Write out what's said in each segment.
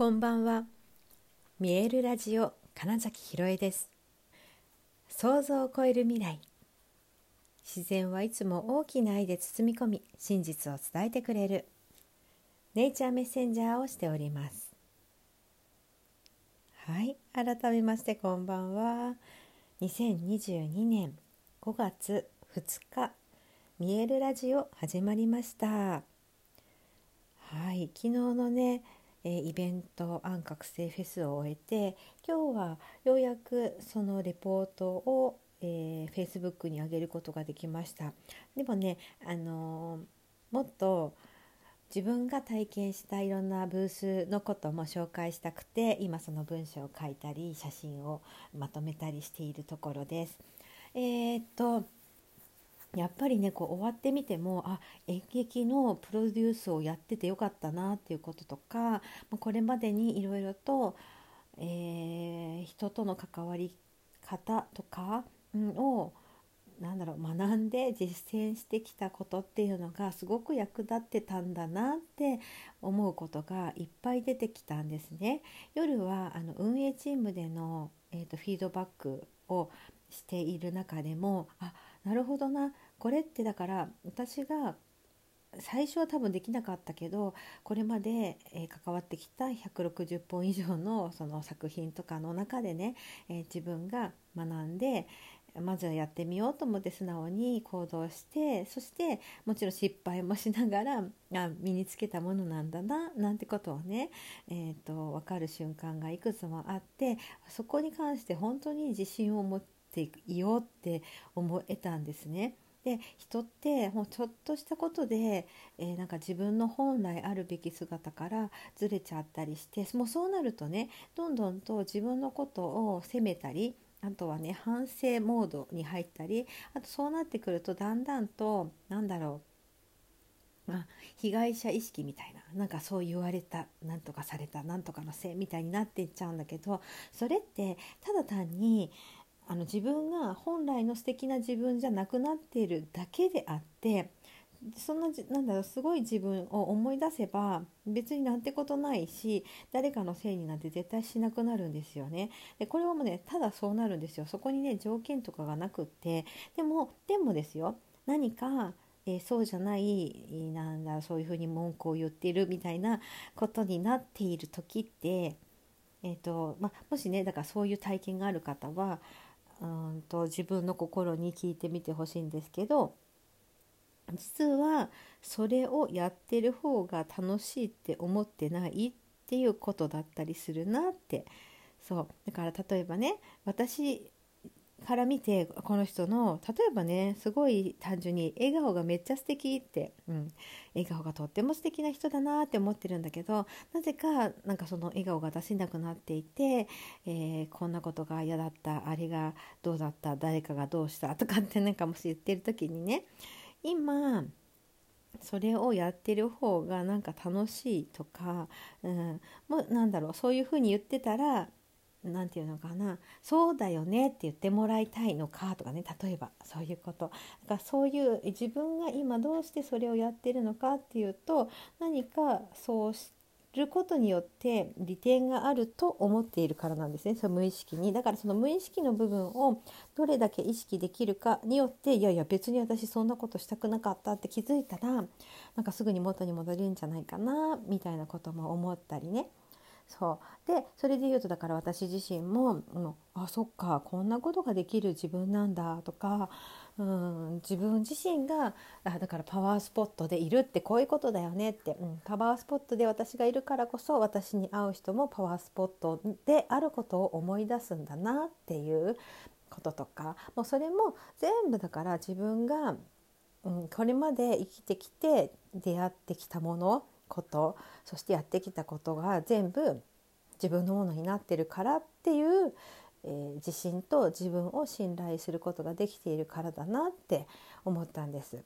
こんばんは。見えるラジオ金崎ひろえです。想像を超える未来。自然はいつも大きな愛で包み込み、真実を伝えてくれる。ネイチャーメッセンジャーをしております。はい、改めましてこんばんは。2022年5月2日、見えるラジオ始まりました。はい、昨日のね。えイベント安覚醒フェスを終えて今日はようやくそのレポートを、えー、Facebook に上げることができましたでもね、あのー、もっと自分が体験したいろんなブースのことも紹介したくて今その文章を書いたり写真をまとめたりしているところです。えー、っとやっぱりねこう終わってみてもあ演劇のプロデュースをやっててよかったなっていうこととかこれまでにいろいろと、えー、人との関わり方とか、をなんだろう学んで実践してきたことっていうのがすごく役立ってたんだなって思うことがいっぱい出てきたんですね。夜はあの運営チームでの、えーと、フィードバックをしている中でもあなるほどな。これってだから私が最初は多分できなかったけどこれまで、え、関わってきた160本以上のその作品とかの中でね、え、自分が学んでまずはやってみようと思って素直に行動してそしてもちろん失敗もしながらあ身につけたものなんだななんてことをね、えーと、分かる瞬間がいくつもあってそこに関して本当に自信を持ってていようって思えたんですね。で人ってもうちょっとしたことで、えー、なんか自分の本来あるべき姿からずれちゃったりしてもうそうなるとねどんどんと自分のことを責めたりあとはね反省モードに入ったりあとそうなってくるとだんだんとなんだろうま、被害者意識みたいななんかそう言われたなんとかされたなんとかのせいみたいになっていっちゃうんだけどそれってただ単にあの自分が本来の素敵な自分じゃなくなっているだけであってそんななんだろうすごい自分を思い出せば別になんてことないし誰かのせいになんて絶対しなくなるんですよね。でこれはもうねただそうなるんですよ。そこにね条件とかがなくってでもでもですよ何かえー、そうじゃないなんだそういうふうに文句を言ってるみたいなことになっている時って、えーとまもしねだからそういう体験がある方はうんと自分の心に聞いてみてほしいんですけど実はそれをやってる方が楽しいって思ってないっていうことだったりするなって。そう。だから例えばね私から見てこの人の例えばねすごい単純に笑顔がめっちゃ素敵って、うん、笑顔がとっても素敵な人だなって思ってるんだけどなぜかなんかその笑顔が出せなくなっていて、えー、こんなことが嫌だったあれがどうだった誰かがどうしたとかって なんかもし言ってる時にね今それをやってる方がなんか楽しいとか、うん、もうなんだろうそういうふうに言ってたら何て言うのかな。そうだよねって言ってもらいたいのかとかね。例えばそういうこと。だからそういう自分が今どうしてそれをやってるのかっていうと何かそうすることによって利点があると思っているからなんですね。その無意識に。だからその無意識の部分をどれだけ意識できるかによっていやいや別に私そんなことしたくなかったって気づいたらなんかすぐに元に戻れるんじゃないかなみたいなことも思ったりね。そう。でそれで言うとだから私自身も、うん、あそっかこんなことができる自分なんだとか、うん、自分自身があだからパワースポットでいるってこういうことだよねって、うん、パワースポットで私がいるからこそ私に会う人もパワースポットであることを思い出すんだなっていうこととかもうそれも全部だから自分が、うん、これまで生きてきて出会ってきたものことそしてやってきたことが全部自分のものになってるからっていう、えー、自信と自分を信頼することができているからだなって思ったんです。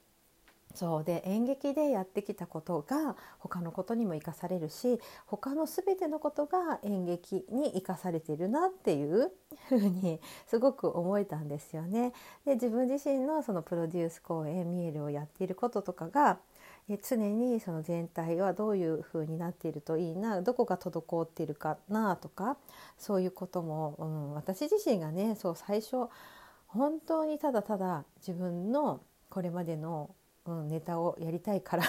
そうで演劇でやってきたことが他のことにも生かされるし他の全てのことが演劇に生かされているなっていう ふうにすごく思えたんですよね。で自分自身のそのプロデュース公演「ミエル」をやっていることとかがえ常にその全体はどういう風になっているといいなどこが滞っているかなとかそういうことも、うん、私自身がねそう最初本当にただただ自分のこれまでの、うん、ネタをやりたいから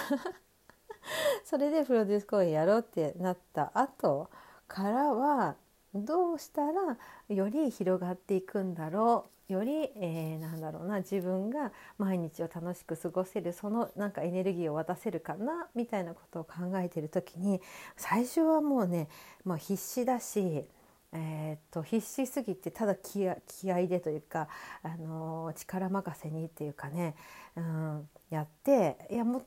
それでプロデュース公演やろうってなった後からはどうしたらより広がっていくんだろうより、えー、なんだろうな自分が毎日を楽しく過ごせるそのなんかエネルギーを渡せるかなみたいなことを考えてる時に最初はもうね、まあ、必死だしえー、っと必死すぎてただ気合でというか、あのー、力任せにっていうかね、うん、やっていやもっ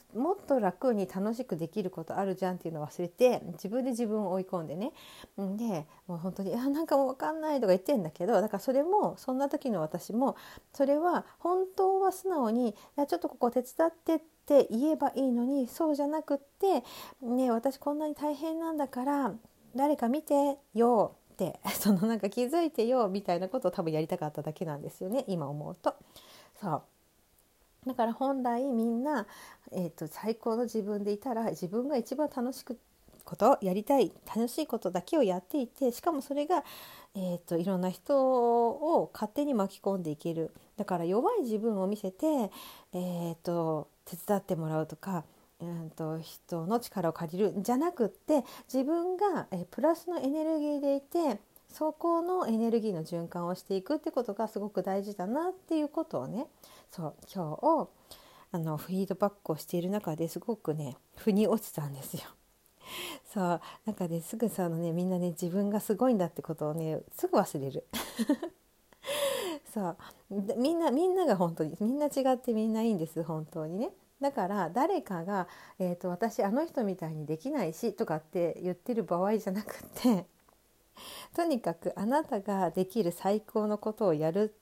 と楽に楽しくできることあるじゃんっていうのを忘れて自分で自分を追い込んでねでもう本当に「いやなんかもう分かんない」とか言ってんだけどだからそれもそんな時の私もそれは本当は素直に「いやちょっとここ手伝って」って言えばいいのにそうじゃなくって「ね私こんなに大変なんだから誰か見てよ」って そのなんか気づいてよみたいなことを多分やりたかっただけなんですよね今思うと。そうだから本来みんな、えーと、最高の自分でいたら自分が一番楽しくことやりたい楽しいことだけをやっていてしかもそれが、えーと、いろんな人を勝手に巻き込んでいける。だから弱い自分を見せて、えーと手伝ってもらうとかうんと人の力を借りる。んじゃなくって自分がえプラスのエネルギーでいてそこのエネルギーの循環をしていくってことがすごく大事だなっていうことをねそう今日あのフィードバックをしている中ですごくね腑に落ちたんですよ。そうなんかねすぐさあのねみんなね自分がすごいんだってことをねすぐ忘れる。そうみんなみんなが本当にみんな違ってみんないいんです本当にね。だから誰かが、えーと「私あの人みたいにできないし」とかって言ってる場合じゃなくて とにかくあなたができる最高のことをやる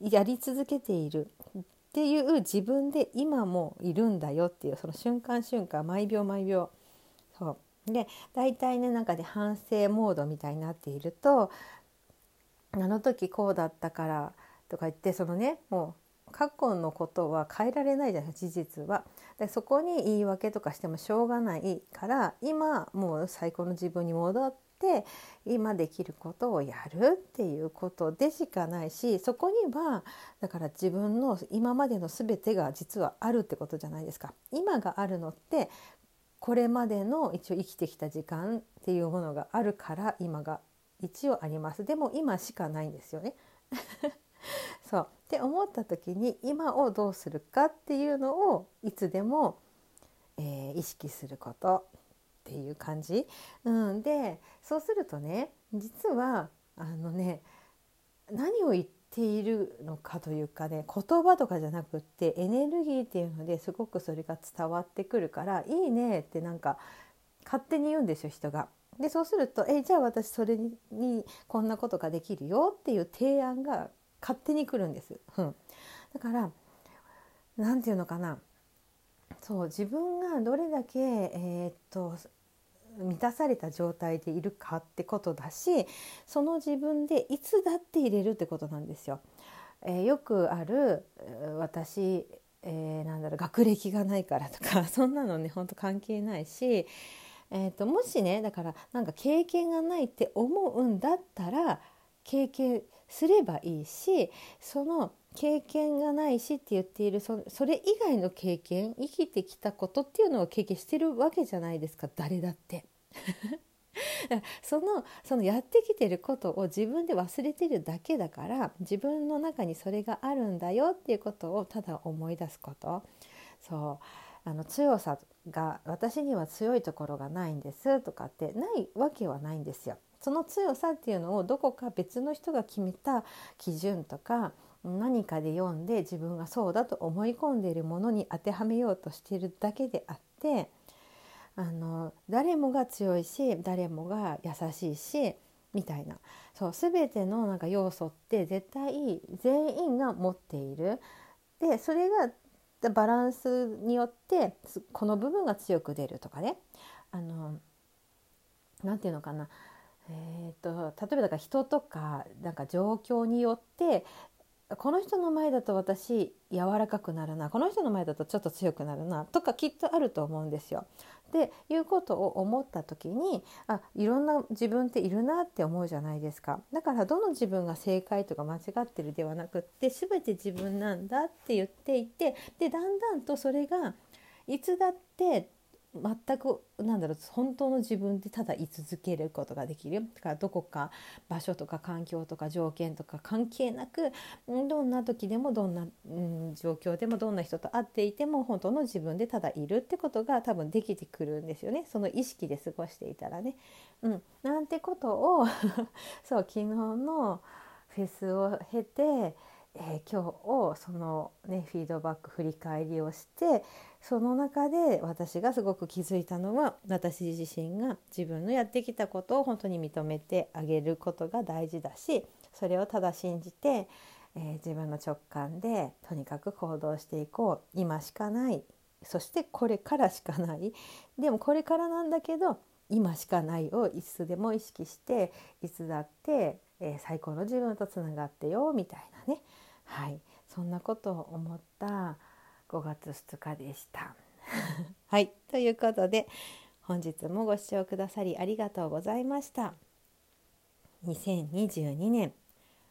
やり続けている。っていう自分で今もいるんだよっていうその瞬間瞬間毎秒毎秒。そう。で大体ねなんかで反省モードみたいになっているとあの時こうだったからとか言ってそのねもう過去のことは変えられないじゃない事実は。でそこに言い訳とかしてもしょうがないから今もう最高の自分に戻って今できることをやるっていうことでしかないしそこにはだから自分の今までの全てが実はあるってことじゃないですか。今があるのってこれまでの一応生きてきた時間っていうものがあるから今が一応あります。でも今しかないんですよね。そう。って思った時に今をどうするかっていうのをいつでも、えー、意識すること。っていう感じ。うん、でそうするとね実はあのね何を言っているのかというかね言葉とかじゃなくってエネルギーっていうのですごくそれが伝わってくるから「いいね」ってなんか勝手に言うんですよ人が。でそうすると「えじゃあ私それにこんなことができるよ」っていう提案が勝手に来るんです。うん、だから何て言うのかなそう自分がどれだけ、えー、っと満たされた状態でいるかってことだしその自分でいつだって入れるってことなんですよ。えー、よくある私、えー、なんだろう学歴がないからとか そんなのねほんと関係ないし、えーともしねだからなんか経験がないって思うんだったら経験すればいいしその経験がないしって言っているそそれ以外の経験生きてきたことっていうのを経験してるわけじゃないですか誰だって。そのそのやってきてることを自分で忘れてるだけだから自分の中にそれがあるんだよっていうことをただ思い出すことそうあの強さが私には強いところがないんですとかってないわけはないんですよ。その強さっていうのをどこか別の人が決めた基準とか何かで読んで自分がそうだと思い込んでいるものに当てはめようとしているだけであってあの誰もが強いし誰もが優しいしみたいな。そう全てのなんか要素って絶対全員が持っている。でそれがバランスによってこの部分が強く出るとかね。あのなていうのかな。えーと、例えばだから人とかなんか状況によってこの人の前だと私柔らかくなるなこの人の前だとちょっと強くなるなとかきっとあると思うんですよ。でいうことを思った時にあいろんな自分っているなって思うじゃないですかだからどの自分が正解とか間違ってるではなくって全て自分なんだって言っていてでだんだんとそれがいつだって全くなんだろう本当の自分でただ居続けることができる。だからどこか場所とか環境とか条件とか関係なくどんな時でもどんな、うん、状況でもどんな人と会っていても本当の自分でただいるってことが多分できてくるんですよね。その意識で過ごしていたらね。うん、なんてことを そう昨日のフェスを経てえー、今日をその、ね、フィードバック振り返りをしてその中で私がすごく気づいたのは私自身が自分のやってきたことを本当に認めてあげることが大事だしそれをただ信じて、えー、自分の直感でとにかく行動していこう。今しかない。そしてこれからしかない。でもこれからなんだけど今しかないをいつでも意識していつだって、えー、最高の自分とつながってよみたいなね。はい。そんなことを思った5月2日でした。はいということで本日もご視聴くださりありがとうございました。2022年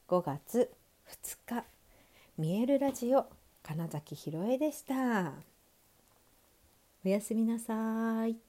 5月2日見えるラジオ金崎ひろえでした。おやすみなさい。